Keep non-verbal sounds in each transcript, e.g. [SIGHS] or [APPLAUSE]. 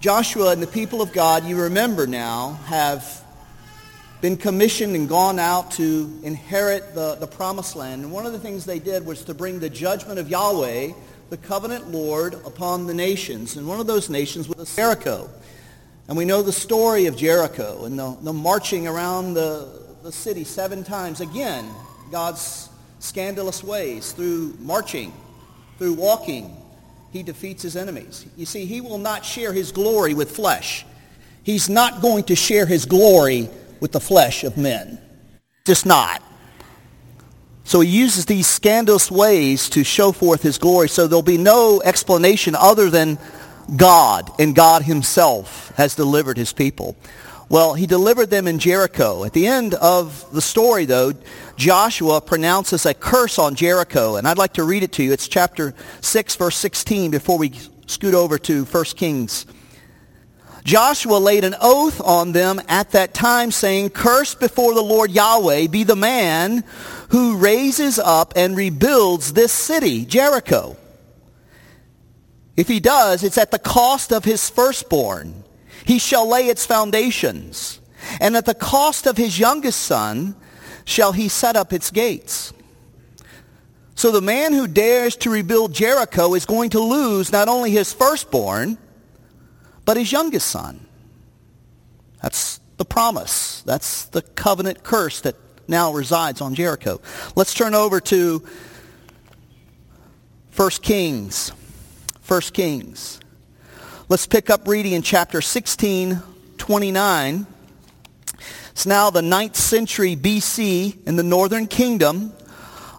Joshua and the people of God, you remember now, have been commissioned and gone out to inherit the, the promised land. And one of the things they did was to bring the judgment of Yahweh, the covenant Lord, upon the nations. And one of those nations was Jericho. And we know the story of Jericho and the, the marching around the, the city seven times. Again, God's scandalous ways through marching, through walking, he defeats his enemies. You see, he will not share his glory with flesh. He's not going to share his glory with the flesh of men. Just not. So he uses these scandalous ways to show forth his glory. So there'll be no explanation other than God and God himself has delivered his people. Well, he delivered them in Jericho. At the end of the story, though, Joshua pronounces a curse on Jericho. And I'd like to read it to you. It's chapter 6, verse 16, before we scoot over to 1 Kings. Joshua laid an oath on them at that time, saying, Cursed before the Lord Yahweh be the man who raises up and rebuilds this city, Jericho. If he does, it's at the cost of his firstborn he shall lay its foundations, and at the cost of his youngest son shall he set up its gates. So the man who dares to rebuild Jericho is going to lose not only his firstborn, but his youngest son. That's the promise. That's the covenant curse that now resides on Jericho. Let's turn over to 1 Kings. 1 Kings. Let's pick up reading in chapter 16, 29. It's now the 9th century BC in the northern kingdom,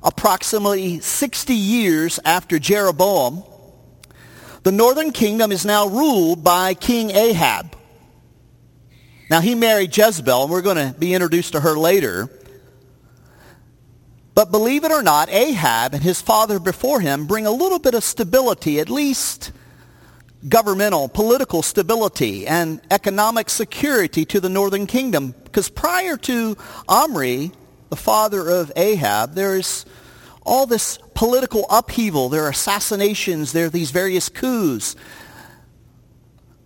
approximately 60 years after Jeroboam. The northern kingdom is now ruled by King Ahab. Now he married Jezebel, and we're going to be introduced to her later. But believe it or not, Ahab and his father before him bring a little bit of stability, at least governmental, political stability and economic security to the northern kingdom. Because prior to Omri, the father of Ahab, there is all this political upheaval. There are assassinations. There are these various coups.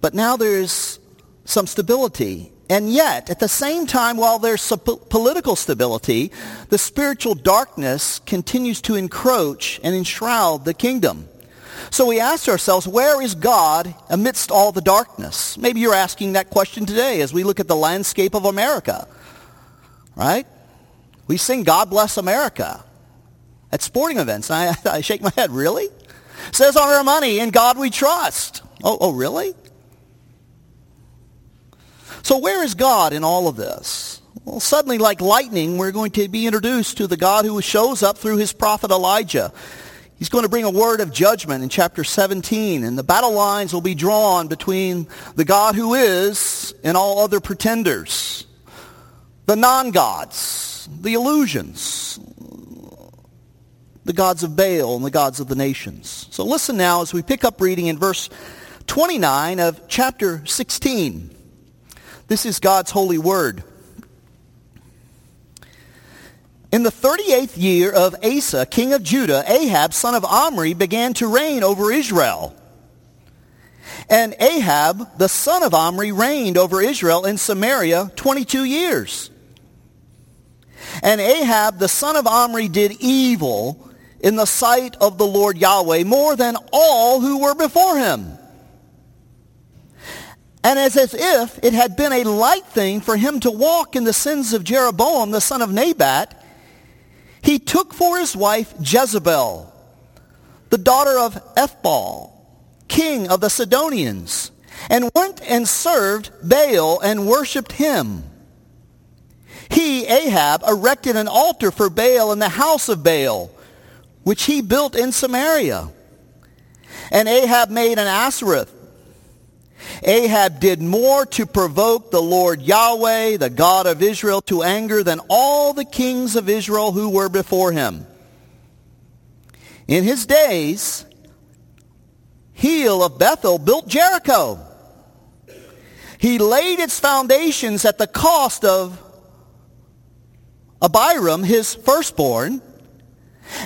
But now there's some stability. And yet, at the same time, while there's political stability, the spiritual darkness continues to encroach and enshroud the kingdom. So we ask ourselves, where is God amidst all the darkness? Maybe you're asking that question today as we look at the landscape of America. Right? We sing God Bless America at sporting events. I, [LAUGHS] I shake my head. Really? It says on our money, in God we trust. Oh, oh, really? So where is God in all of this? Well, suddenly, like lightning, we're going to be introduced to the God who shows up through his prophet Elijah. He's going to bring a word of judgment in chapter 17, and the battle lines will be drawn between the God who is and all other pretenders, the non-gods, the illusions, the gods of Baal and the gods of the nations. So listen now as we pick up reading in verse 29 of chapter 16. This is God's holy word. In the 38th year of Asa, king of Judah, Ahab, son of Omri, began to reign over Israel. And Ahab, the son of Omri, reigned over Israel in Samaria 22 years. And Ahab, the son of Omri, did evil in the sight of the Lord Yahweh more than all who were before him. And as if it had been a light thing for him to walk in the sins of Jeroboam, the son of Nebat, he took for his wife Jezebel, the daughter of Ethbaal, king of the Sidonians, and went and served Baal and worshipped him. He, Ahab, erected an altar for Baal in the house of Baal, which he built in Samaria. And Ahab made an Asherah Ahab did more to provoke the Lord Yahweh, the God of Israel, to anger than all the kings of Israel who were before him. In his days, Hiel of Bethel built Jericho. He laid its foundations at the cost of Abiram, his firstborn,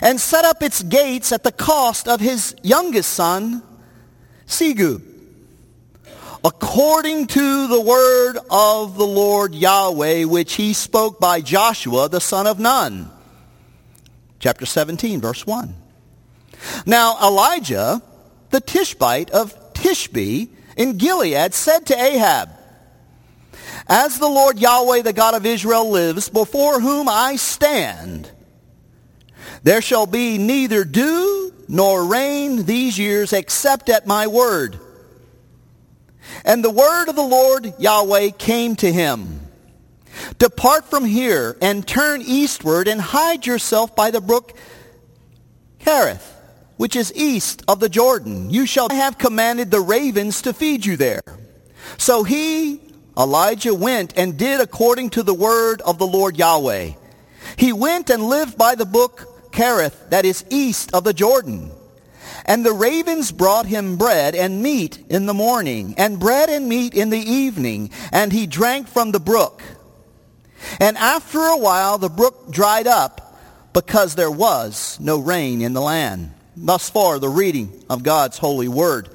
and set up its gates at the cost of his youngest son, Segub. According to the word of the Lord Yahweh, which he spoke by Joshua, the son of Nun. Chapter 17, verse 1. Now Elijah, the Tishbite of Tishbe in Gilead, said to Ahab, As the Lord Yahweh, the God of Israel, lives, before whom I stand, there shall be neither dew nor rain these years except at my word. And the word of the Lord Yahweh came to him. Depart from here and turn eastward and hide yourself by the brook Cherith, which is east of the Jordan. You shall have commanded the ravens to feed you there. So he, Elijah, went and did according to the word of the Lord Yahweh. He went and lived by the brook Cherith, that is east of the Jordan. And the ravens brought him bread and meat in the morning, and bread and meat in the evening, and he drank from the brook. And after a while the brook dried up, because there was no rain in the land. Thus far the reading of God's holy word.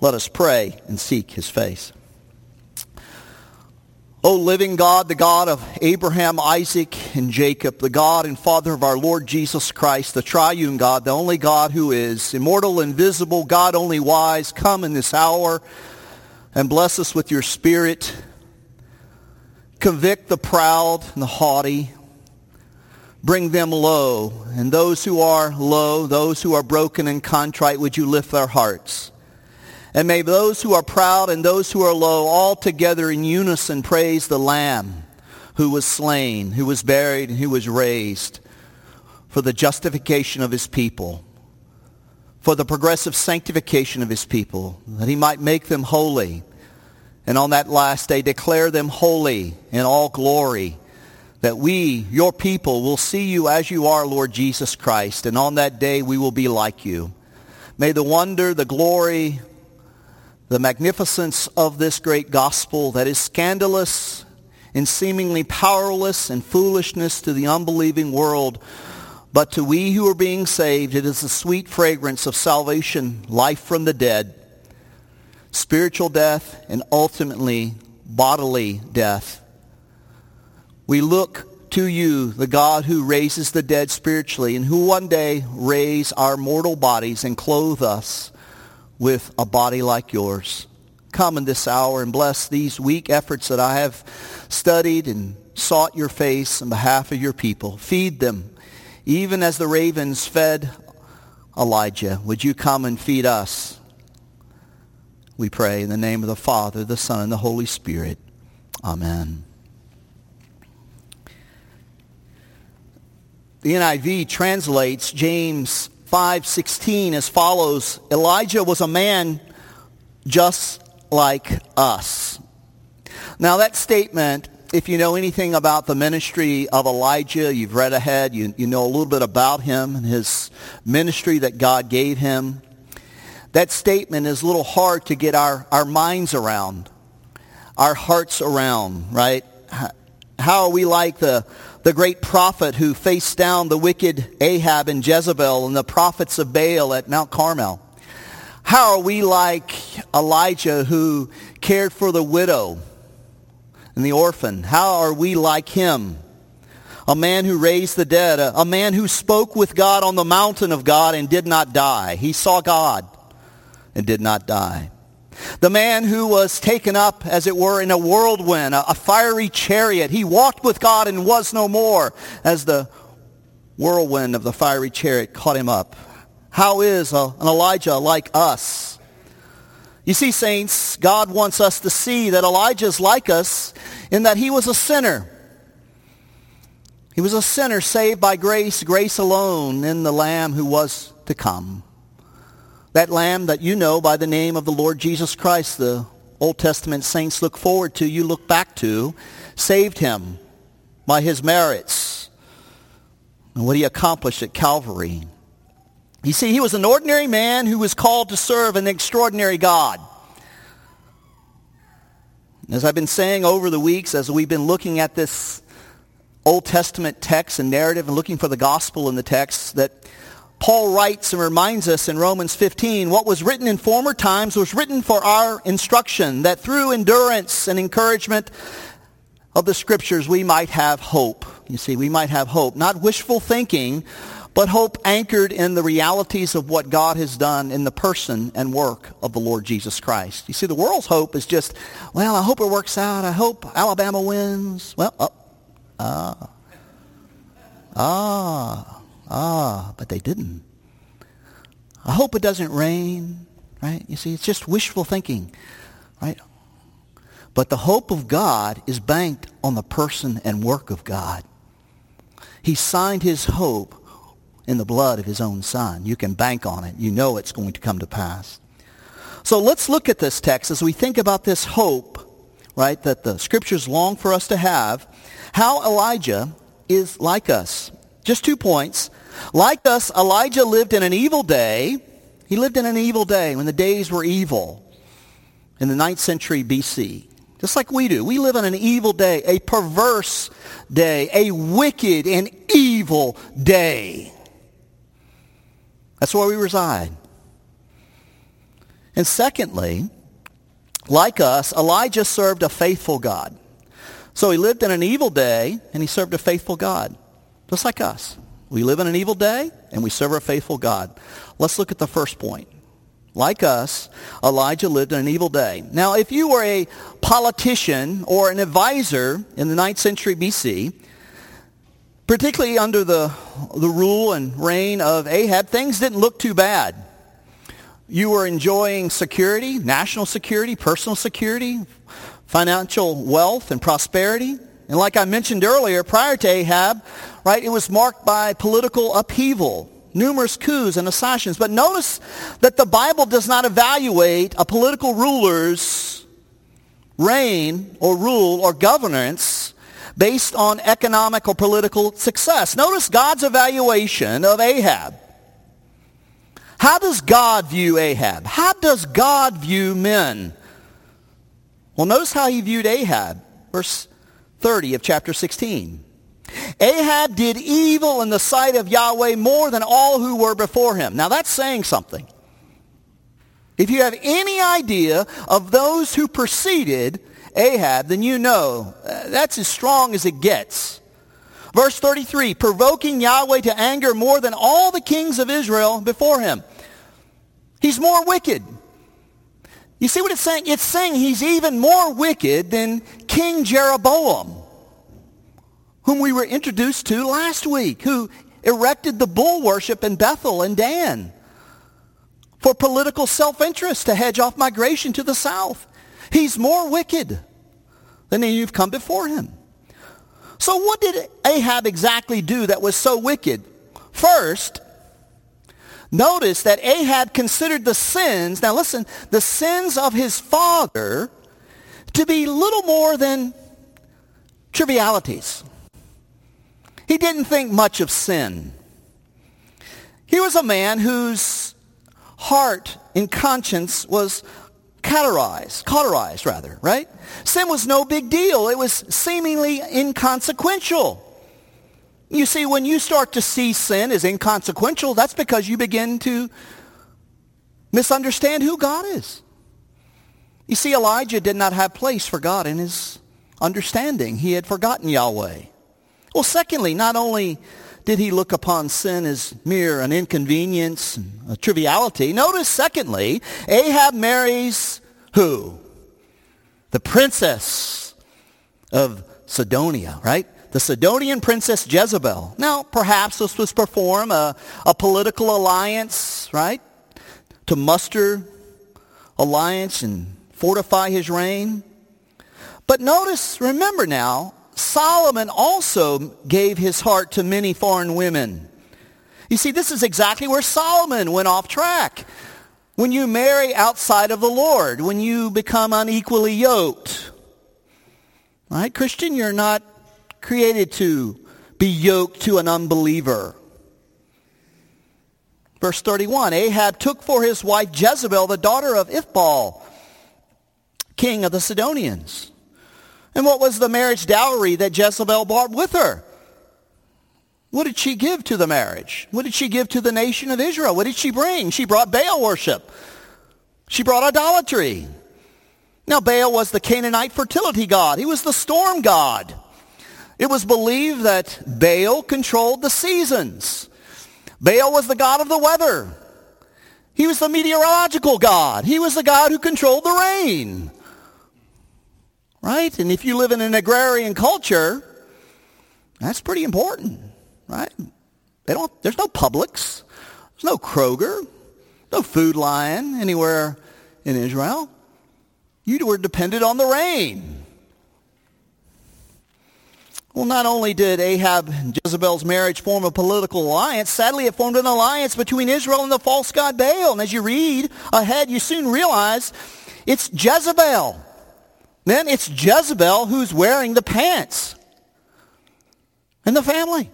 Let us pray and seek his face. O living God, the God of Abraham, Isaac, and Jacob, the God and Father of our Lord Jesus Christ, the triune God, the only God who is immortal, invisible, God only wise, come in this hour and bless us with your spirit. Convict the proud and the haughty. Bring them low. And those who are low, those who are broken and contrite, would you lift their hearts? And may those who are proud and those who are low all together in unison praise the Lamb who was slain, who was buried, and who was raised for the justification of his people, for the progressive sanctification of his people, that he might make them holy. And on that last day, declare them holy in all glory, that we, your people, will see you as you are, Lord Jesus Christ. And on that day, we will be like you. May the wonder, the glory, the magnificence of this great gospel that is scandalous and seemingly powerless and foolishness to the unbelieving world, but to we who are being saved, it is the sweet fragrance of salvation, life from the dead, spiritual death, and ultimately bodily death. We look to you, the God who raises the dead spiritually and who one day raise our mortal bodies and clothe us with a body like yours. Come in this hour and bless these weak efforts that I have studied and sought your face on behalf of your people. Feed them, even as the ravens fed Elijah. Would you come and feed us? We pray in the name of the Father, the Son, and the Holy Spirit. Amen. The NIV translates James 5:16 as follows, Elijah was a man just like us. Now that statement, if you know anything about the ministry of Elijah, you've read ahead, you, you know a little bit about him and his ministry that God gave him. That statement is a little hard to get our, our minds around, our hearts around, right? How are we like the the great prophet who faced down the wicked Ahab and Jezebel and the prophets of Baal at Mount Carmel? How are we like Elijah who cared for the widow and the orphan? How are we like him? A man who raised the dead, a, man who spoke with God on the mountain of God and did not die. He saw God and did not die. The man who was taken up, as it were, in a whirlwind, a, a fiery chariot. He walked with God and was no more as the whirlwind of the fiery chariot caught him up. How is a, an Elijah like us? You see, saints, God wants us to see that Elijah is like us in that he was a sinner. He was a sinner saved by grace, grace alone in the Lamb who was to come. That lamb that you know by the name of the Lord Jesus Christ, the Old Testament saints look forward to, you look back to, saved him by his merits and what he accomplished at Calvary. You see, he was an ordinary man who was called to serve an extraordinary God. As I've been saying over the weeks, as we've been looking at this Old Testament text and narrative and looking for the gospel in the text, that Paul writes and reminds us in Romans 15, what was written in former times was written for our instruction, that through endurance and encouragement of the scriptures we might have hope. You see, we might have hope. Not wishful thinking, but hope anchored in the realities of what God has done in the person and work of the Lord Jesus Christ. You see, the world's hope is just, well, I hope it works out. I hope Alabama wins. Well, oh, ah, ah, ah, but they didn't. I hope it doesn't rain, right? You see, it's just wishful thinking, right? But the hope of God is banked on the person and work of God. He signed his hope in the blood of his own son. You can bank on it. You know it's going to come to pass. So let's look at this text as we think about this hope, right, that the scriptures long for us to have, how Elijah is like us. Just two points. Like us, Elijah lived in an evil day. He lived in an evil day when the days were evil in the 9th century BC. Just like we do. We live in an evil day, a perverse day, a wicked and evil day. That's where we reside. And secondly, like us, Elijah served a faithful God. So he lived in an evil day and he served a faithful God, just like us. We live in an evil day and we serve a faithful God. Let's look at the first point. Like us, Elijah lived in an evil day. Now, if you were a politician or an advisor in the 9th century BC, particularly under the, the rule and reign of Ahab, things didn't look too bad. You were enjoying security, national security, personal security, financial wealth and prosperity. And like I mentioned earlier, prior to Ahab, right, it was marked by political upheaval, numerous coups and assassins. But notice that the Bible does not evaluate a political ruler's reign or rule or governance based on economic or political success. Notice God's evaluation of Ahab. How does God view Ahab? How does God view men? Well, notice how he viewed Ahab. Verse 30 of chapter 16. Ahab did evil in the sight of Yahweh more than all who were before him. Now that's saying something. If you have any idea of those who preceded Ahab, then you know uh, that's as strong as it gets. Verse 33, provoking Yahweh to anger more than all the kings of Israel before him. He's more wicked. You see what it's saying? It's saying he's even more wicked than King Jeroboam, whom we were introduced to last week, who erected the bull worship in Bethel and Dan for political self-interest to hedge off migration to the south. He's more wicked than any who've come before him. So what did Ahab exactly do that was so wicked? First, notice that Ahab considered the sins, now listen, the sins of his father to be little more than trivialities. He didn't think much of sin. He was a man whose heart and conscience was cauterized, cauterized rather, right? Sin was no big deal. It was seemingly inconsequential. You see, when you start to see sin as inconsequential, that's because you begin to misunderstand who God is. You see, Elijah did not have place for God in his understanding. He had forgotten Yahweh. Well, secondly, not only did he look upon sin as mere an inconvenience, a triviality? Notice, secondly, Ahab marries who? The princess of Sidonia, right? The Sidonian princess Jezebel. Now, perhaps this was perform a, uh, a political alliance, right? To muster alliance and fortify his reign. But notice, remember now, Solomon also gave his heart to many foreign women. You see, this is exactly where Solomon went off track. When you marry outside of the Lord, when you become unequally yoked. Right? Christian, you're not created to be yoked to an unbeliever. Verse 31, Ahab took for his wife Jezebel, the daughter of Ethbaal, king of the Sidonians. And what was the marriage dowry that Jezebel brought with her? What did she give to the marriage? What did she give to the nation of Israel? What did she bring? She brought Baal worship. She brought idolatry. Now, Baal was the Canaanite fertility god. He was the storm god. It was believed that Baal controlled the seasons. Baal was the god of the weather. He was the meteorological god. He was the god who controlled the rain. Right? And if you live in an agrarian culture, that's pretty important, right? They don't, there's no Publix. There's no Kroger. No Food Lion anywhere in Israel. You were dependent on the rain. Well, not only did Ahab and Jezebel's marriage form a political alliance, sadly it formed an alliance between Israel and the false god Baal. And as you read ahead, you soon realize it's Jezebel. Then it's Jezebel who's wearing the pants in the family.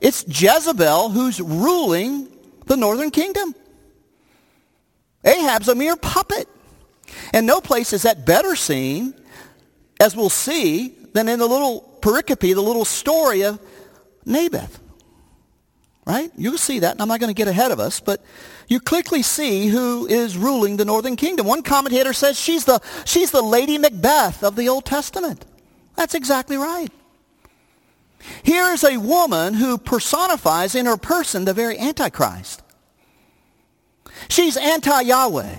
It's Jezebel who's ruling the northern kingdom. Ahab's a mere puppet. And no place is that better seen, as we'll see, than in the little pericope, the little story of Naboth. Right? You'll see that, and I'm not going to get ahead of us, but you quickly see who is ruling the northern kingdom. One commentator says she's the, she's the Lady Macbeth of the Old Testament. That's exactly right. Here is a woman who personifies in her person the very Antichrist. She's anti-Yahweh.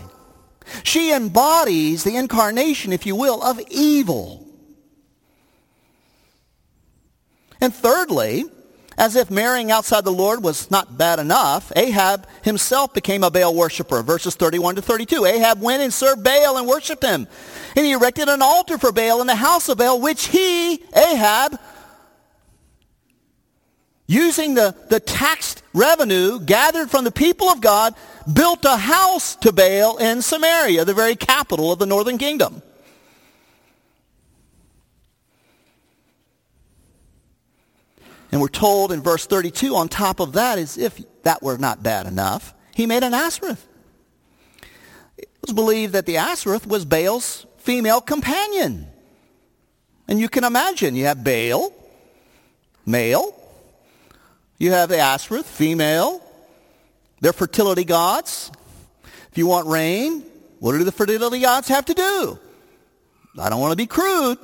She embodies the incarnation, if you will, of evil. And thirdly, as if marrying outside the Lord was not bad enough, Ahab himself became a Baal worshiper. Verses 31 to 32. Ahab went and served Baal and worshipped him. And he erected an altar for Baal in the house of Baal, which he, Ahab, using the, the tax revenue gathered from the people of God, built a house to Baal in Samaria, the very capital of the northern kingdom. And we're told in verse 32, on top of that, as if that were not bad enough, he made an Asherah. It was believed that the Asherah was Baal's female companion. And you can imagine, you have Baal, male, you have the Asherah, female, they're fertility gods. If you want rain, what do the fertility gods have to do? I don't want to be crude,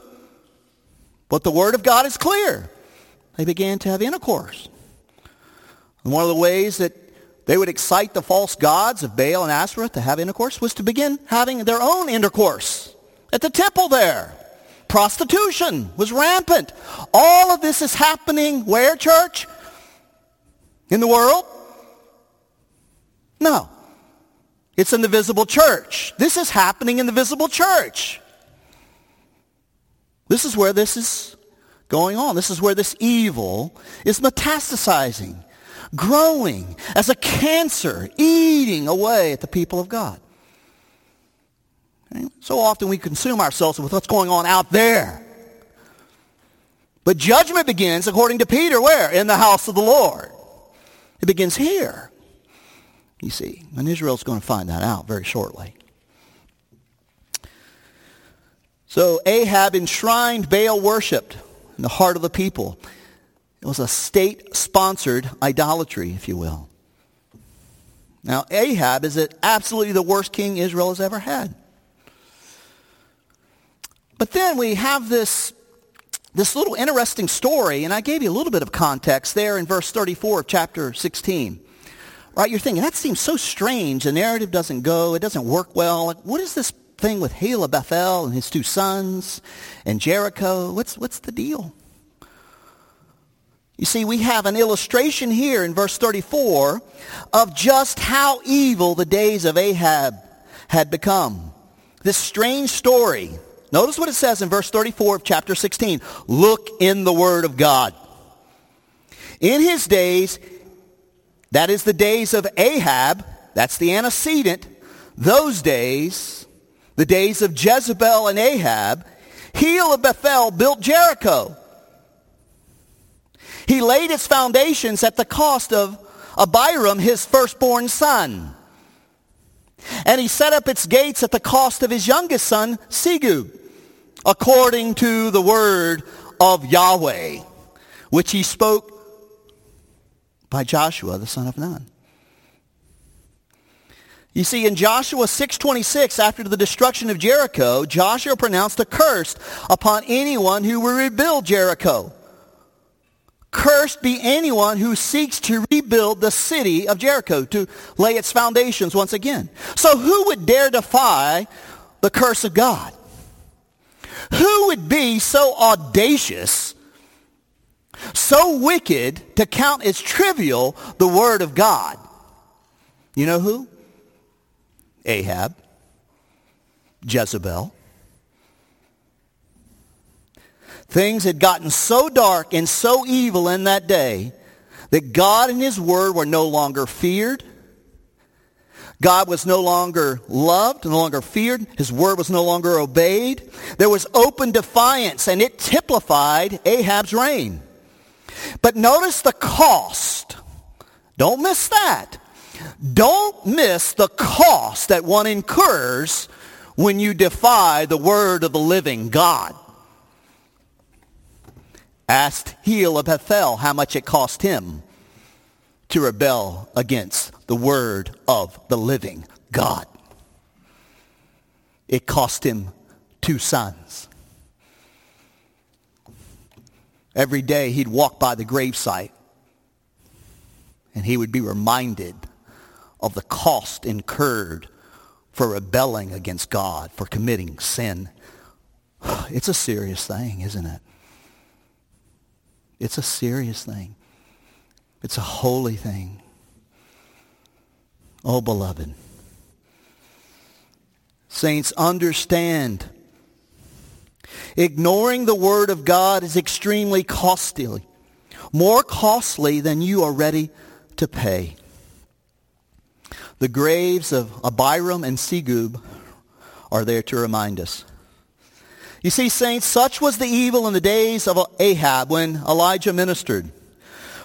but the word of God is clear they began to have intercourse. And one of the ways that they would excite the false gods of Baal and Asherah to have intercourse was to begin having their own intercourse at the temple there. Prostitution was rampant. All of this is happening where, church? In the world? No. It's in the visible church. This is happening in the visible church. This is where this is going on. This is where this evil is metastasizing, growing as a cancer, eating away at the people of God. Okay? So often we consume ourselves with what's going on out there. But judgment begins, according to Peter, where? In the house of the Lord. It begins here. You see, and Israel's going to find that out very shortly. So Ahab enshrined Baal worshipped in the heart of the people. It was a state-sponsored idolatry, if you will. Now, Ahab is absolutely the worst king Israel has ever had. But then we have this, this little interesting story, and I gave you a little bit of context there in verse 34 of chapter 16. Right, you're thinking, that seems so strange. The narrative doesn't go. It doesn't work well. What is this thing with Hiel of Bethel and his two sons and Jericho? What's, what's the deal? You see, we have an illustration here in verse 34 of just how evil the days of Ahab had become. This strange story. Notice what it says in verse 34 of chapter 16. Look in the Word of God. In his days, that is the days of Ahab, that's the antecedent, those days, the days of Jezebel and Ahab, Hiel of Bethel built Jericho. He laid its foundations at the cost of Abiram, his firstborn son. And he set up its gates at the cost of his youngest son, Segub, according to the word of Yahweh, which he spoke by Joshua, the son of Nun. You see, in Joshua 6.26, after the destruction of Jericho, Joshua pronounced a curse upon anyone who will rebuild Jericho. Cursed be anyone who seeks to rebuild the city of Jericho, to lay its foundations once again. So who would dare defy the curse of God? Who would be so audacious, so wicked to count as trivial the word of God? You know who? Ahab, Jezebel. Things had gotten so dark and so evil in that day that God and his word were no longer feared. God was no longer loved, no longer feared. His word was no longer obeyed. There was open defiance, and it typified Ahab's reign. But notice the cost. Don't miss that. Don't miss the cost that one incurs when you defy the word of the living God. Asked Hiel of Bethel how much it cost him to rebel against the word of the living God. It cost him two sons. Every day he'd walk by the gravesite and he would be reminded of the cost incurred for rebelling against God, for committing sin. [SIGHS] It's a serious thing, isn't it? It's a serious thing. It's a holy thing. Oh, beloved. Saints, understand. Ignoring the Word of God is extremely costly, more costly than you are ready to pay. The graves of Abiram and Segub are there to remind us. You see, saints, such was the evil in the days of Ahab when Elijah ministered,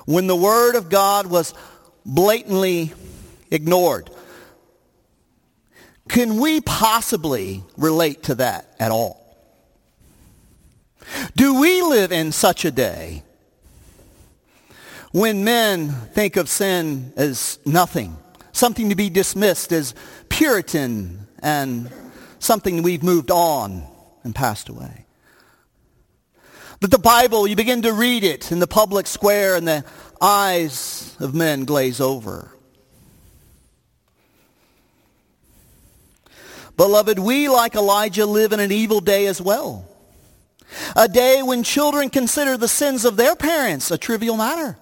when the word of God was blatantly ignored. Can we possibly relate to that at all? Do we live in such a day when men think of sin as nothing? Something to be dismissed as Puritan and something we've moved on and passed away. But the Bible, you begin to read it in the public square and the eyes of men glaze over. Beloved, we, like Elijah, live in an evil day as well. A day when children consider the sins of their parents a trivial matter.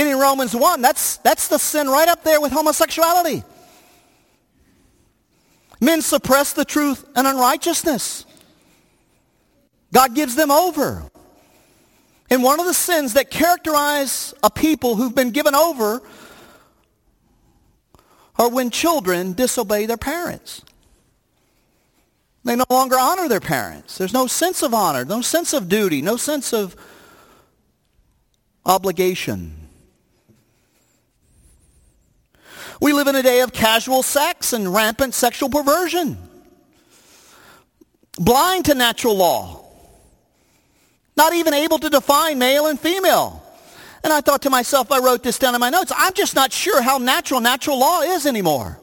And in Romans 1, that's, that's the sin right up there with homosexuality. Men suppress the truth and unrighteousness. God gives them over. And one of the sins that characterize a people who've been given over are when children disobey their parents. They no longer honor their parents. There's no sense of honor, no sense of duty, no sense of obligation. We live in a day of casual sex and rampant sexual perversion. Blind to natural law. Not even able to define male and female. And I thought to myself, I wrote this down in my notes, I'm just not sure how natural natural law is anymore.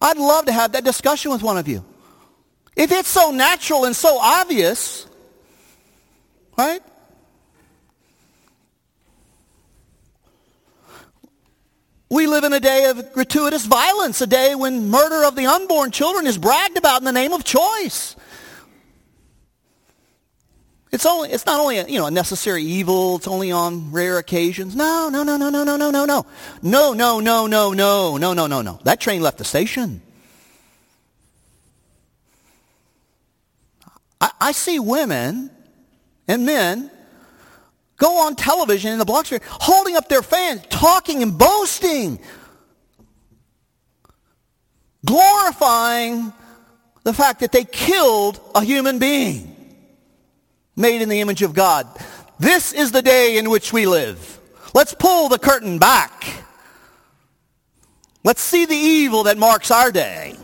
I'd love to have that discussion with one of you. If it's so natural and so obvious, right? We live in a day of gratuitous violence, a day when murder of the unborn children is bragged about in the name of choice. It's only it's not only a, you know a necessary evil, it's only on rare occasions. No, no, no, no, no, no, no, no, no. No, no, no, no, no, no, no, no, no. That train left the station. I, I see women and men go on television in the block holding up their fans, talking and boasting, glorifying the fact that they killed a human being made in the image of God. This is the day in which we live. Let's pull the curtain back. Let's see the evil that marks our day.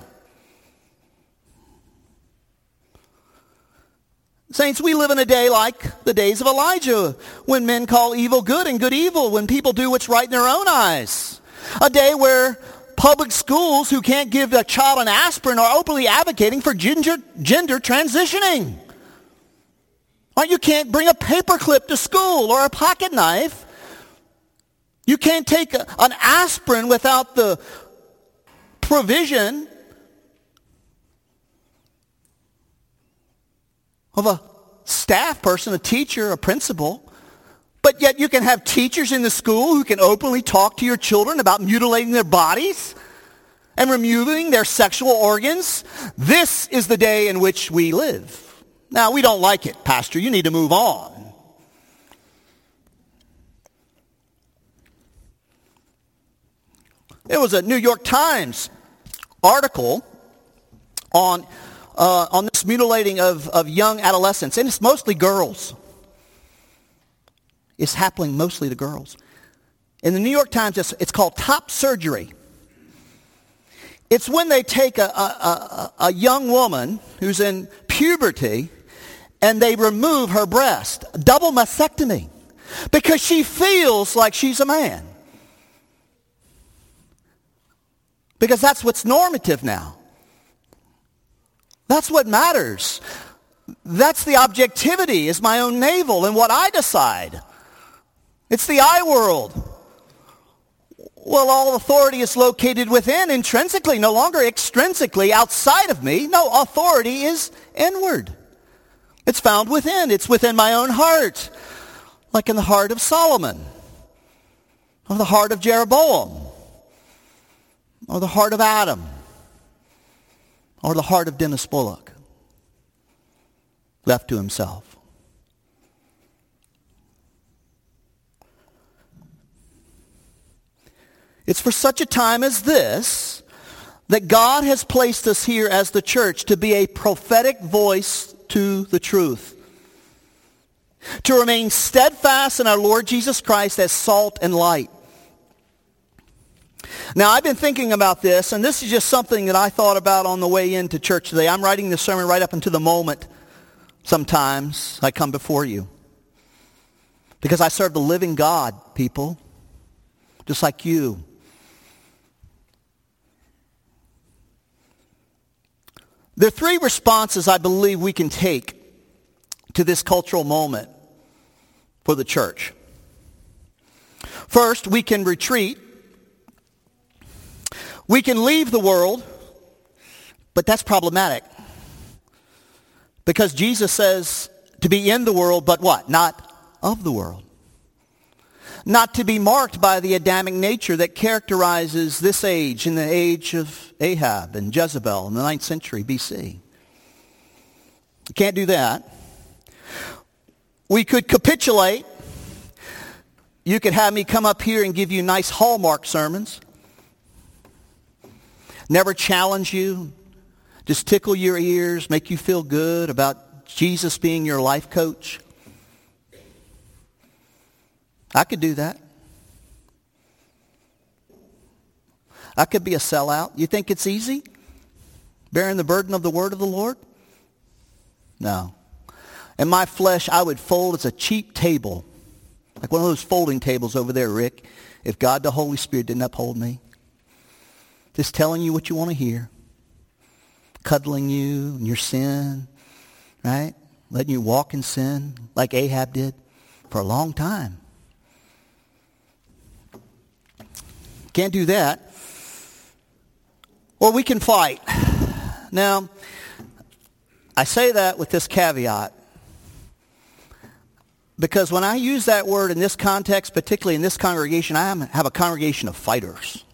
Saints, we live in a day like the days of Elijah, when men call evil good and good evil, when people do what's right in their own eyes. A day where public schools who can't give a child an aspirin are openly advocating for gender, gender transitioning. Or you can't bring a paperclip to school or a pocket knife. You can't take an aspirin without the provision of a staff person, a teacher, a principal. But yet you can have teachers in the school who can openly talk to your children about mutilating their bodies and removing their sexual organs. This is the day in which we live. Now, we don't like it, Pastor. You need to move on. It was a New York Times article on uh, on this mutilating of, of young adolescents, and it's mostly girls. It's happening mostly to girls. In the New York Times, it's, it's called top surgery. It's when they take a, a, a, a young woman who's in puberty and they remove her breast, double mastectomy, because she feels like she's a man. Because that's what's normative now. That's what matters. That's the objectivity is my own navel and what I decide. It's the I world. Well, all authority is located within intrinsically, no longer extrinsically outside of me. No, authority is inward. It's found within. It's within my own heart, like in the heart of Solomon, or the heart of Jeroboam, or the heart of Adam or the heart of Dennis Bullock left to himself. It's for such a time as this that God has placed us here as the church to be a prophetic voice to the truth. To remain steadfast in our Lord Jesus Christ as salt and light. Now, I've been thinking about this, and this is just something that I thought about on the way into church today. I'm writing this sermon right up into the moment sometimes I come before you. Because I serve the living God, people, just like you. There are three responses I believe we can take to this cultural moment for the church. First, we can retreat we can leave the world, but that's problematic. Because Jesus says to be in the world, but what? Not of the world. Not to be marked by the Adamic nature that characterizes this age in the age of Ahab and Jezebel in the 9th century BC. Can't do that. We could capitulate. You could have me come up here and give you nice hallmark sermons never challenge you, just tickle your ears, make you feel good about Jesus being your life coach. I could do that. I could be a sellout. You think it's easy? Bearing the burden of the word of the Lord? No. In my flesh, I would fold as a cheap table, like one of those folding tables over there, Rick, if God the Holy Spirit didn't uphold me just telling you what you want to hear, cuddling you and your sin, right? Letting you walk in sin like Ahab did for a long time. Can't do that. Or we can fight. Now, I say that with this caveat because when I use that word in this context, particularly in this congregation, I have a congregation of fighters.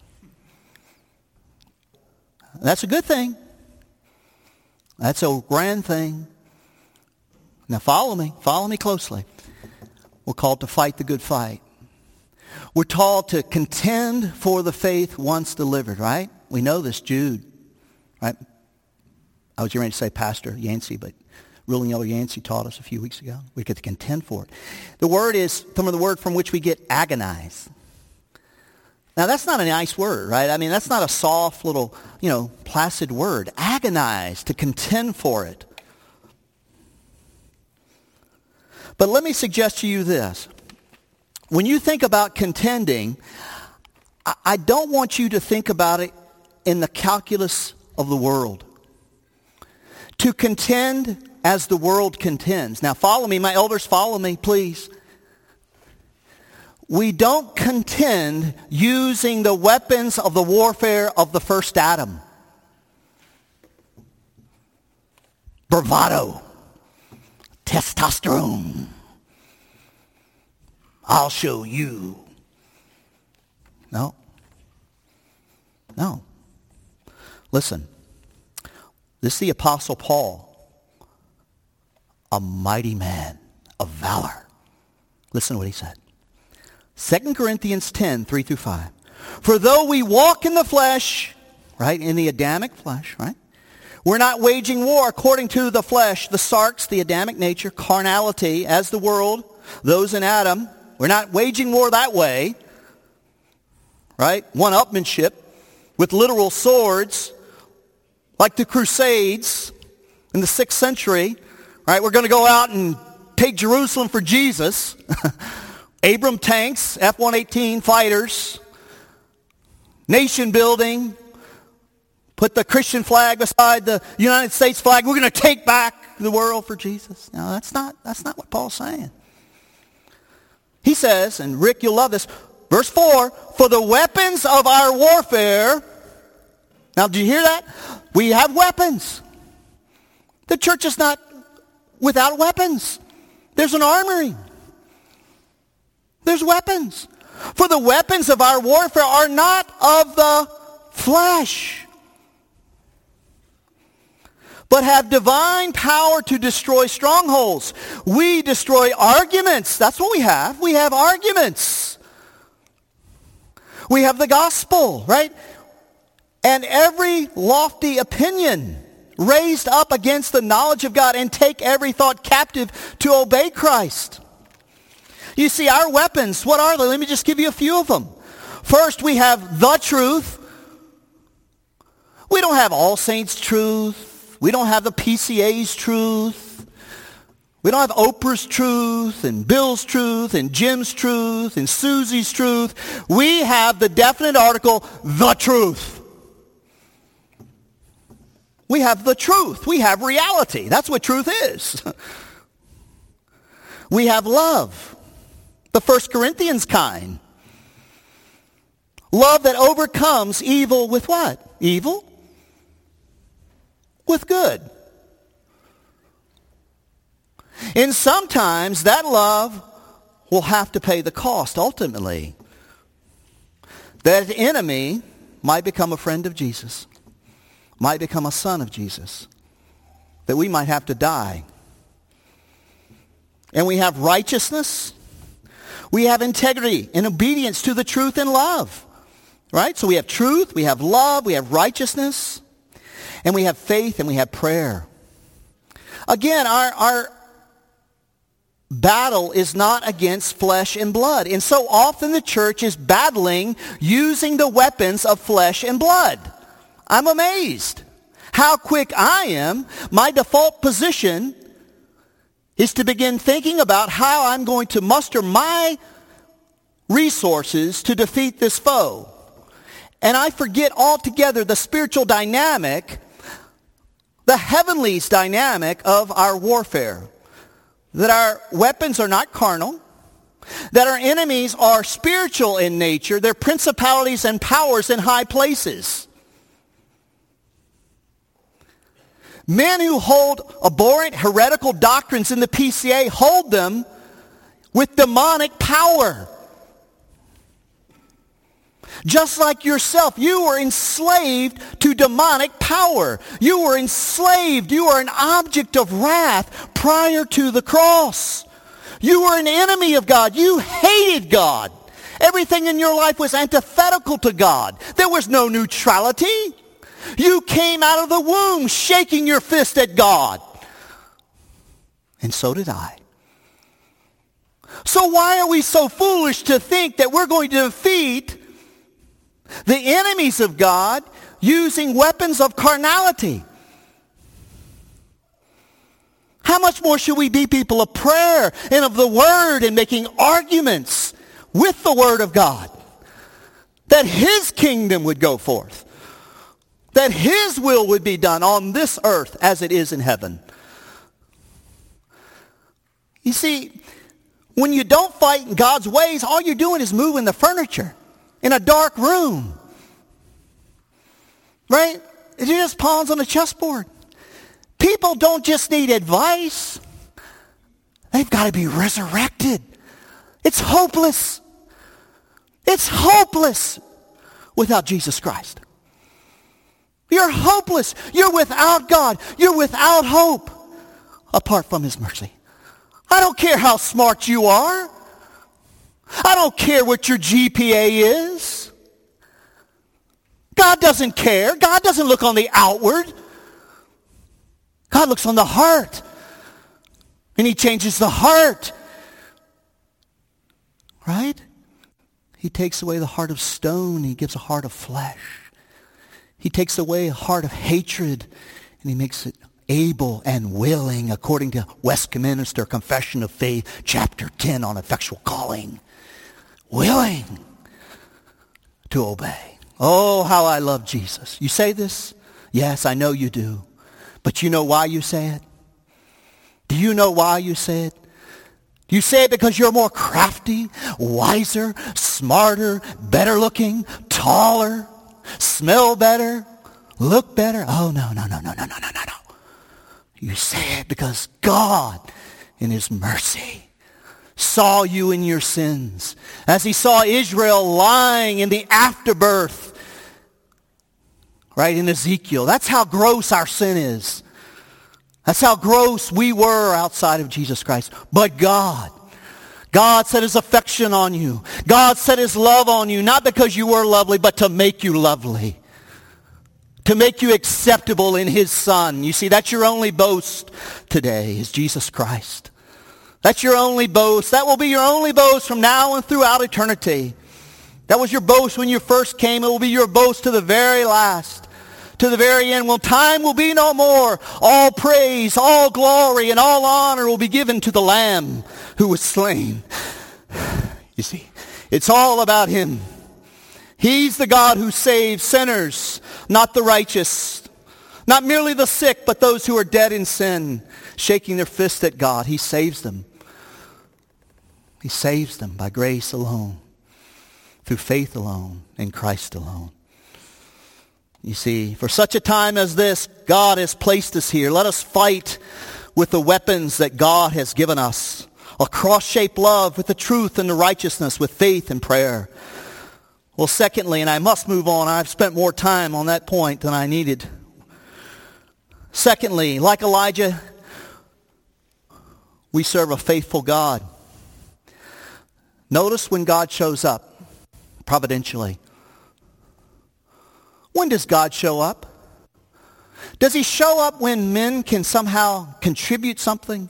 That's a good thing. That's a grand thing. Now follow me. Follow me closely. We're called to fight the good fight. We're told to contend for the faith once delivered, right? We know this, Jude, right? I was ready to say Pastor Yancey, but Ruling Elder Yancey taught us a few weeks ago. We get to contend for it. The word is of the word from which we get agonize. Now, that's not a nice word, right? I mean, that's not a soft little, you know, placid word. Agonize, to contend for it. But let me suggest to you this. When you think about contending, I don't want you to think about it in the calculus of the world. To contend as the world contends. Now follow me, my elders, follow me, please. We don't contend using the weapons of the warfare of the first Adam. Bravado. Testosterone. I'll show you. No. No. Listen. This is the Apostle Paul, a mighty man of valor. Listen to what he said. 2 Corinthians 10, 3 through 5. For though we walk in the flesh, right, in the Adamic flesh, right, we're not waging war according to the flesh, the sarx, the Adamic nature, carnality, as the world, those in Adam. We're not waging war that way, right? One-upmanship with literal swords, like the Crusades in the 6th century, right? We're going to go out and take Jerusalem for Jesus. [LAUGHS] Abram tanks, F-118 fighters, nation building, put the Christian flag beside the United States flag. We're going to take back the world for Jesus. No, that's not, that's not what Paul's saying. He says, and Rick, you'll love this, verse 4, for the weapons of our warfare. Now, do you hear that? We have weapons. The church is not without weapons. There's an armory. There's weapons. For the weapons of our warfare are not of the flesh, but have divine power to destroy strongholds. We destroy arguments. That's what we have. We have arguments. We have the gospel, right? And every lofty opinion raised up against the knowledge of God and take every thought captive to obey Christ. You see, our weapons, what are they? Let me just give you a few of them. First, we have the truth. We don't have all saints' truth. We don't have the PCA's truth. We don't have Oprah's truth and Bill's truth and Jim's truth and Susie's truth. We have the definite article, the truth. We have the truth. We have reality. That's what truth is. [LAUGHS] we have love the First Corinthians kind. Love that overcomes evil with what? Evil? With good. And sometimes that love will have to pay the cost ultimately. That enemy might become a friend of Jesus, might become a son of Jesus, that we might have to die. And we have righteousness we have integrity and obedience to the truth and love. Right? So we have truth, we have love, we have righteousness, and we have faith and we have prayer. Again, our, our battle is not against flesh and blood. And so often the church is battling using the weapons of flesh and blood. I'm amazed how quick I am. My default position is to begin thinking about how I'm going to muster my resources to defeat this foe. And I forget altogether the spiritual dynamic, the heavenlies dynamic of our warfare. That our weapons are not carnal, that our enemies are spiritual in nature, they're principalities and powers in high places. Men who hold abhorrent heretical doctrines in the PCA hold them with demonic power. Just like yourself, you were enslaved to demonic power. You were enslaved. You were an object of wrath prior to the cross. You were an enemy of God. You hated God. Everything in your life was antithetical to God. There was no neutrality. You came out of the womb shaking your fist at God. And so did I. So why are we so foolish to think that we're going to defeat the enemies of God using weapons of carnality? How much more should we be people of prayer and of the word and making arguments with the word of God? That his kingdom would go forth. That his will would be done on this earth as it is in heaven. You see, when you don't fight in God's ways, all you're doing is moving the furniture in a dark room. Right? You're just pawns on a chessboard. People don't just need advice. They've got to be resurrected. It's hopeless. It's hopeless without Jesus Christ. You're hopeless. You're without God. You're without hope apart from his mercy. I don't care how smart you are. I don't care what your GPA is. God doesn't care. God doesn't look on the outward. God looks on the heart. And he changes the heart. Right? He takes away the heart of stone. He gives a heart of flesh. He takes away a heart of hatred and he makes it able and willing according to Westminster Confession of Faith, chapter 10 on effectual calling. Willing to obey. Oh, how I love Jesus. You say this? Yes, I know you do. But you know why you say it? Do you know why you say it? Do you say it because you're more crafty, wiser, smarter, better looking, taller, smell better, look better? Oh, no, no, no, no, no, no, no, no, no. You say it because God, in his mercy, saw you in your sins. As he saw Israel lying in the afterbirth, right, in Ezekiel. That's how gross our sin is. That's how gross we were outside of Jesus Christ. But God, God set his affection on you. God set his love on you, not because you were lovely, but to make you lovely. To make you acceptable in his son. You see, that's your only boast today is Jesus Christ. That's your only boast. That will be your only boast from now and throughout eternity. That was your boast when you first came. It will be your boast to the very last. To the very end. Well, time will be no more. All praise, all glory, and all honor will be given to the Lamb who was slain. You see, it's all about him. He's the God who saves sinners, not the righteous. Not merely the sick, but those who are dead in sin, shaking their fist at God. He saves them. He saves them by grace alone, through faith alone, in Christ alone. You see, for such a time as this, God has placed us here. Let us fight with the weapons that God has given us. A cross-shaped love with the truth and the righteousness, with faith and prayer. Well, secondly, and I must move on, I've spent more time on that point than I needed. Secondly, like Elijah, we serve a faithful God. Notice when God shows up, providentially. When does God show up? Does he show up when men can somehow contribute something?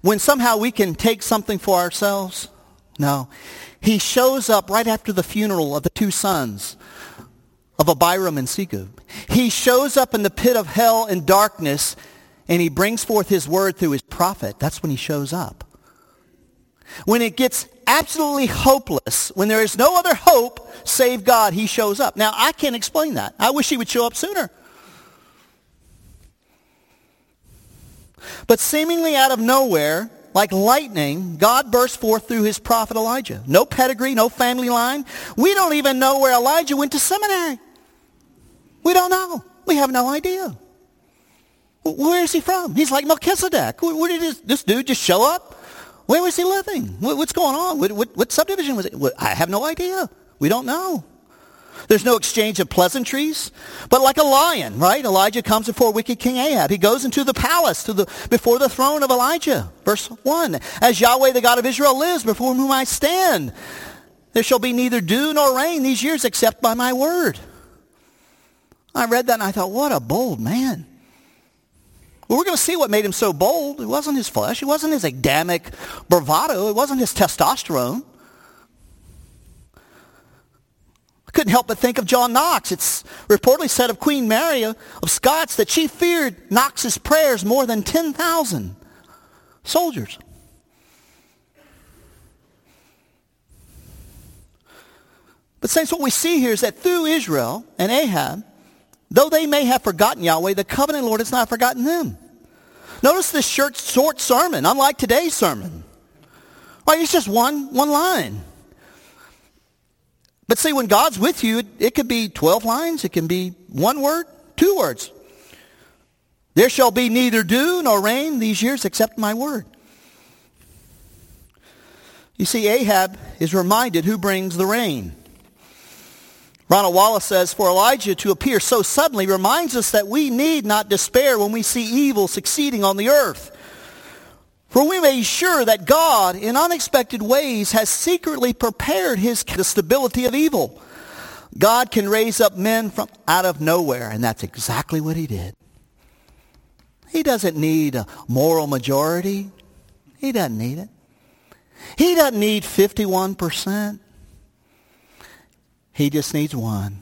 When somehow we can take something for ourselves? No. He shows up right after the funeral of the two sons of Abiram and Segub. He shows up in the pit of hell and darkness and he brings forth his word through his prophet. That's when he shows up. When it gets absolutely hopeless, when there is no other hope save God, he shows up. Now, I can't explain that. I wish he would show up sooner. But seemingly out of nowhere, like lightning, God burst forth through his prophet Elijah. No pedigree, no family line. We don't even know where Elijah went to seminary. We don't know. We have no idea. Where is he from? He's like Melchizedek. Where did this, this dude just show up? Where was he living? What's going on? What, what, what subdivision was it? I have no idea. We don't know. There's no exchange of pleasantries. But like a lion, right? Elijah comes before wicked King Ahab. He goes into the palace to the, before the throne of Elijah. Verse 1. As Yahweh, the God of Israel, lives, before whom I stand, there shall be neither dew nor rain these years except by my word. I read that and I thought, what a bold man. We're going to see what made him so bold. It wasn't his flesh. It wasn't his Adamic bravado. It wasn't his testosterone. I couldn't help but think of John Knox. It's reportedly said of Queen Mary of Scots that she feared Knox's prayers more than 10,000 soldiers. But saints, what we see here is that through Israel and Ahab, though they may have forgotten Yahweh, the covenant Lord has not forgotten them. Notice this short, short sermon, unlike today's sermon. Right, it's just one, one line. But see, when God's with you, it, it could be 12 lines. It can be one word, two words. There shall be neither dew nor rain these years except my word. You see, Ahab is reminded who brings the rain. Ronald Wallace says, for Elijah to appear so suddenly reminds us that we need not despair when we see evil succeeding on the earth. For we may be sure that God, in unexpected ways, has secretly prepared his the stability of evil. God can raise up men from out of nowhere, and that's exactly what he did. He doesn't need a moral majority. He doesn't need it. He doesn't need 51%. He just needs one,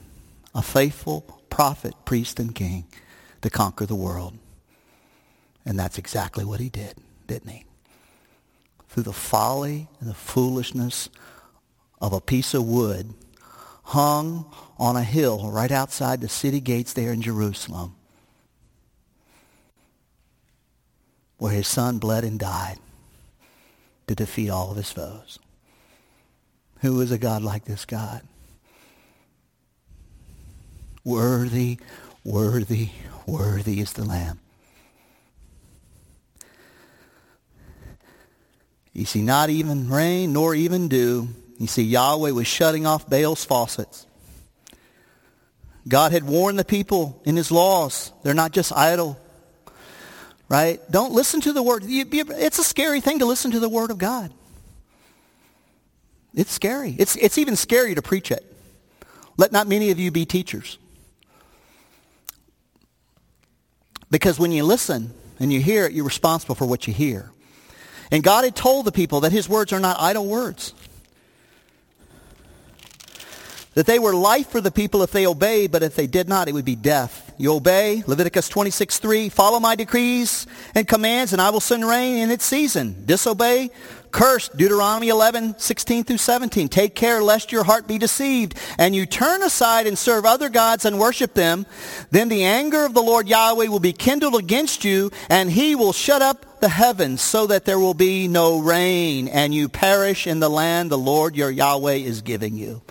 a faithful prophet, priest, and king to conquer the world. And that's exactly what he did, didn't he? Through the folly and the foolishness of a piece of wood hung on a hill right outside the city gates there in Jerusalem, where his son bled and died to defeat all of his foes. Who is a God like this God? Worthy, worthy, worthy is the Lamb. You see, not even rain nor even dew. You see, Yahweh was shutting off Baal's faucets. God had warned the people in his laws. They're not just idle. Right? Don't listen to the word. It's a scary thing to listen to the word of God. It's scary. It's, it's even scary to preach it. Let not many of you be teachers. Because when you listen and you hear it, you're responsible for what you hear. And God had told the people that his words are not idle words. That they were life for the people if they obeyed, but if they did not, it would be death. You obey, Leviticus 26, 3, follow my decrees and commands, and I will send rain in its season. Disobey, Cursed, Deuteronomy 11, 16 through 17. Take care lest your heart be deceived, and you turn aside and serve other gods and worship them. Then the anger of the Lord Yahweh will be kindled against you, and he will shut up the heavens so that there will be no rain, and you perish in the land the Lord your Yahweh is giving you.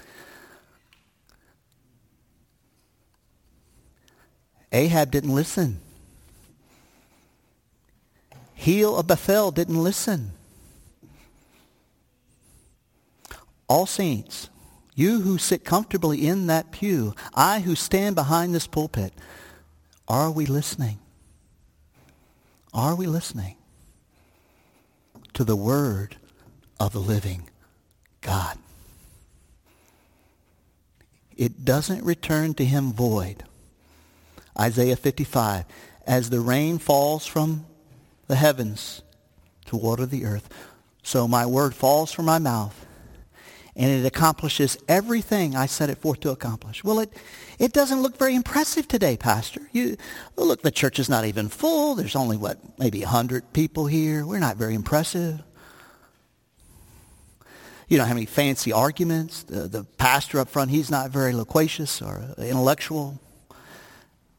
Ahab didn't listen. Hiel of Bethel didn't listen. All saints, you who sit comfortably in that pew, I who stand behind this pulpit, are we listening? Are we listening to the word of the living God? It doesn't return to him void. Isaiah 55, as the rain falls from the heavens to water the earth, so my word falls from my mouth and it accomplishes everything I set it forth to accomplish. Well, it, it doesn't look very impressive today, Pastor. You, look, the church is not even full. There's only, what, maybe 100 people here. We're not very impressive. You don't have any fancy arguments. The, the pastor up front, he's not very loquacious or intellectual.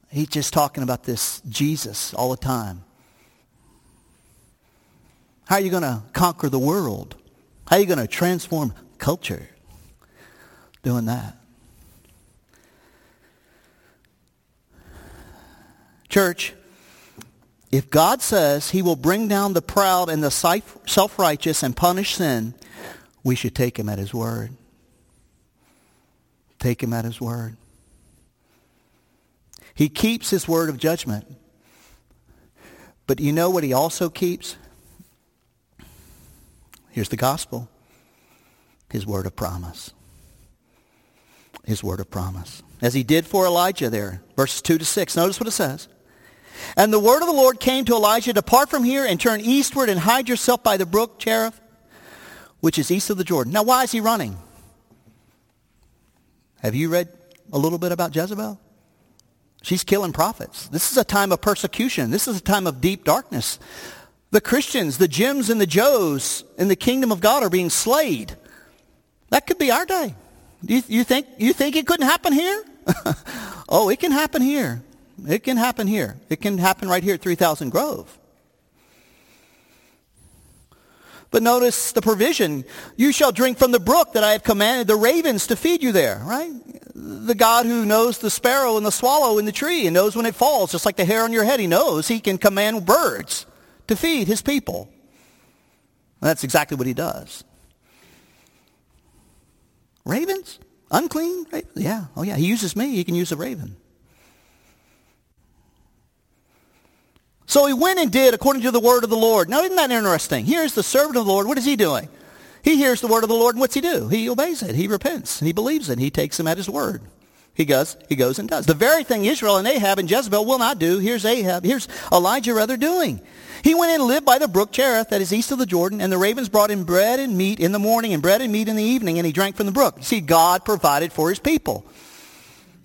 He's just talking about this Jesus all the time. How are you going to conquer the world? How are you going to transform culture doing that. Church, if God says he will bring down the proud and the self-righteous and punish sin, we should take him at his word. Take him at his word. He keeps his word of judgment. But you know what he also keeps? Here's the gospel. His word of promise. His word of promise. As he did for Elijah there, verses 2 to 6. Notice what it says. And the word of the Lord came to Elijah, Depart from here and turn eastward and hide yourself by the brook Cherith, which is east of the Jordan. Now, why is he running? Have you read a little bit about Jezebel? She's killing prophets. This is a time of persecution. This is a time of deep darkness. The Christians, the Jims and the Joes in the kingdom of God are being slayed. That could be our day. You, you, think, you think it couldn't happen here? [LAUGHS] oh, it can happen here. It can happen here. It can happen right here at 3000 Grove. But notice the provision. You shall drink from the brook that I have commanded the ravens to feed you there, right? The God who knows the sparrow and the swallow in the tree and knows when it falls, just like the hair on your head. He knows he can command birds to feed his people. And that's exactly what he does. Ravens? Unclean? Yeah. Oh, yeah. He uses me. He can use a raven. So he went and did according to the word of the Lord. Now, isn't that interesting? Here's the servant of the Lord. What is he doing? He hears the word of the Lord, and what's he do? He obeys it. He repents. He believes it. He takes him at his word. He goes, he goes and does. The very thing Israel and Ahab and Jezebel will not do, here's Ahab, here's Elijah rather doing. He went and lived by the brook Cherith, that is east of the Jordan, and the ravens brought him bread and meat in the morning and bread and meat in the evening, and he drank from the brook. see, God provided for his people.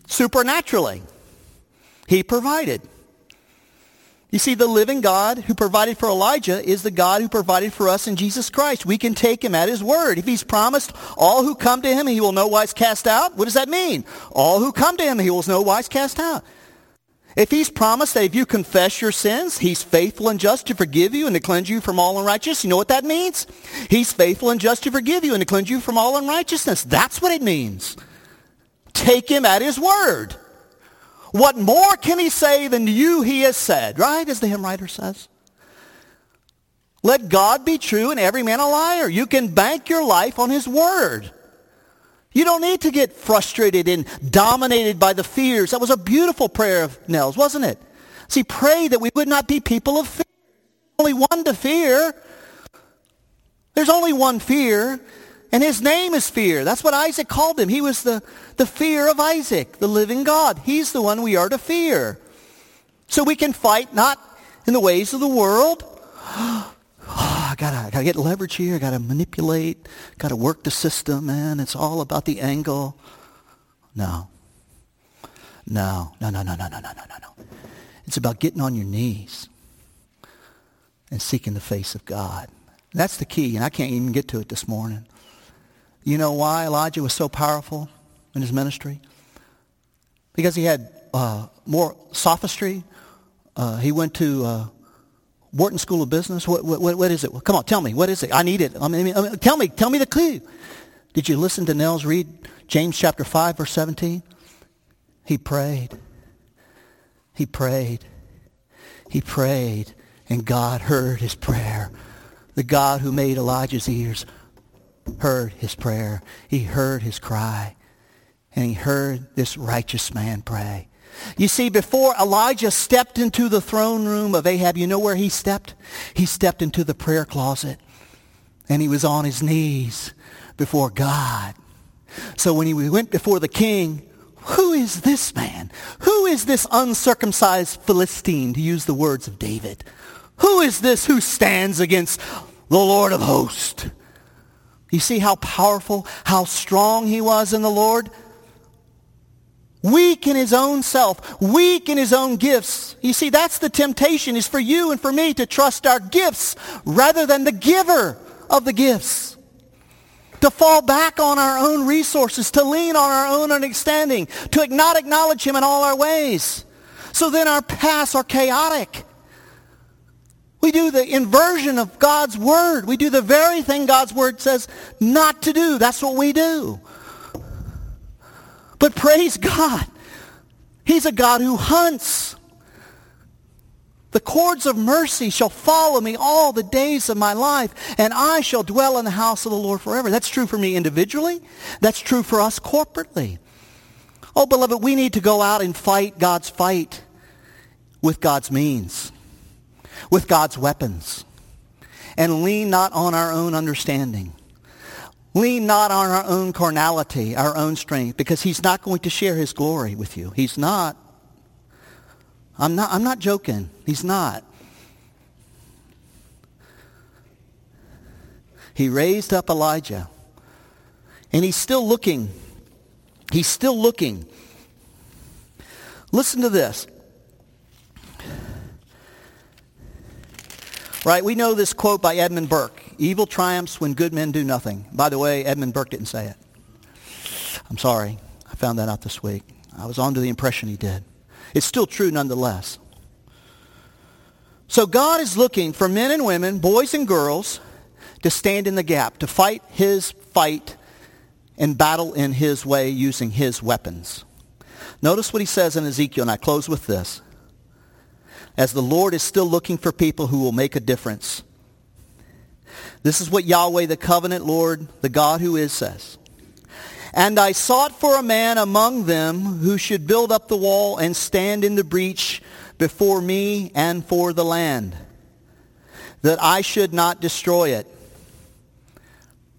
Supernaturally. He provided. You see, the living God who provided for Elijah is the God who provided for us in Jesus Christ. We can take him at his word. If he's promised all who come to him, he will no wise cast out, what does that mean? All who come to him, he will no wise cast out. If he's promised that if you confess your sins, he's faithful and just to forgive you and to cleanse you from all unrighteousness, you know what that means? He's faithful and just to forgive you and to cleanse you from all unrighteousness. That's what it means. Take him at his word. What more can he say than you he has said, right? As the hymn writer says. Let God be true and every man a liar. You can bank your life on his word. You don't need to get frustrated and dominated by the fears. That was a beautiful prayer of Nell's, wasn't it? See, pray that we would not be people of fear. Only one to fear. There's only one fear. And his name is fear. That's what Isaac called him. He was the, the fear of Isaac, the living God. He's the one we are to fear. So we can fight not in the ways of the world. Gotta, gotta get leverage here. Gotta manipulate. Gotta work the system, man. It's all about the angle. No. No. No, no, no, no, no, no, no, no, no. It's about getting on your knees and seeking the face of God. That's the key, and I can't even get to it this morning. You know why Elijah was so powerful in his ministry? Because he had uh, more sophistry. Uh, he went to uh, Wharton School of Business. What, what, what is it? Come on, tell me. What is it? I need it. I mean, I mean, tell me. Tell me the clue. Did you listen to Nels read James chapter 5, verse 17? He prayed. He prayed. He prayed, and God heard his prayer. The God who made Elijah's ears heard his prayer. He heard his cry. And he heard this righteous man pray. You see, before Elijah stepped into the throne room of Ahab, you know where he stepped? He stepped into the prayer closet. And he was on his knees before God. So when he went before the king, who is this man? Who is this uncircumcised Philistine, to use the words of David? Who is this who stands against the Lord of hosts? You see how powerful, how strong he was in the Lord? Weak in his own self, weak in his own gifts. You see, that's the temptation is for you and for me to trust our gifts rather than the giver of the gifts. To fall back on our own resources, to lean on our own understanding, to not acknowledge him in all our ways. So then our paths are chaotic. We do the inversion of God's word. We do the very thing God's word says not to do. That's what we do. But praise God. He's a God who hunts. The cords of mercy shall follow me all the days of my life, and I shall dwell in the house of the Lord forever. That's true for me individually. That's true for us corporately. Oh, beloved, we need to go out and fight God's fight with God's means with God's weapons. And lean not on our own understanding. Lean not on our own carnality, our own strength, because he's not going to share his glory with you. He's not. I'm not, I'm not joking. He's not. He raised up Elijah. And he's still looking He's still looking. Listen to this. Right, we know this quote by Edmund Burke. Evil triumphs when good men do nothing. By the way, Edmund Burke didn't say it. I'm sorry. I found that out this week. I was under the impression he did. It's still true nonetheless. So God is looking for men and women, boys and girls, to stand in the gap, to fight his fight and battle in his way using his weapons. Notice what he says in Ezekiel, and I close with this as the Lord is still looking for people who will make a difference. This is what Yahweh, the covenant Lord, the God who is, says. And I sought for a man among them who should build up the wall and stand in the breach before me and for the land, that I should not destroy it.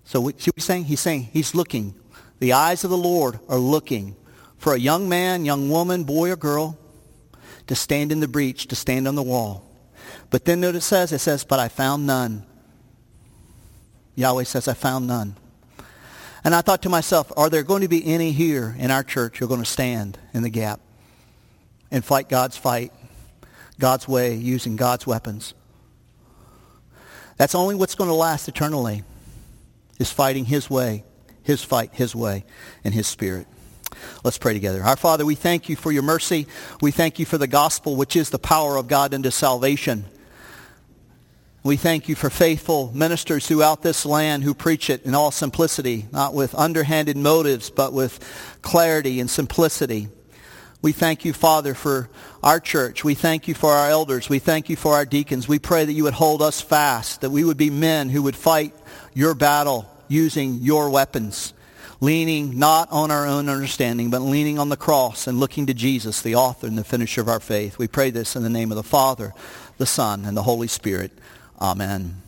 So what he's saying? He's saying he's looking. The eyes of the Lord are looking for a young man, young woman, boy or girl to stand in the breach, to stand on the wall. But then notice it says, it says, but I found none. Yahweh says, I found none. And I thought to myself, are there going to be any here in our church who are going to stand in the gap and fight God's fight, God's way, using God's weapons? That's only what's going to last eternally, is fighting his way, his fight, his way, and his spirit. Let's pray together. Our Father, we thank you for your mercy. We thank you for the gospel, which is the power of God unto salvation. We thank you for faithful ministers throughout this land who preach it in all simplicity, not with underhanded motives, but with clarity and simplicity. We thank you, Father, for our church. We thank you for our elders. We thank you for our deacons. We pray that you would hold us fast, that we would be men who would fight your battle using your weapons leaning not on our own understanding, but leaning on the cross and looking to Jesus, the author and the finisher of our faith. We pray this in the name of the Father, the Son, and the Holy Spirit. Amen.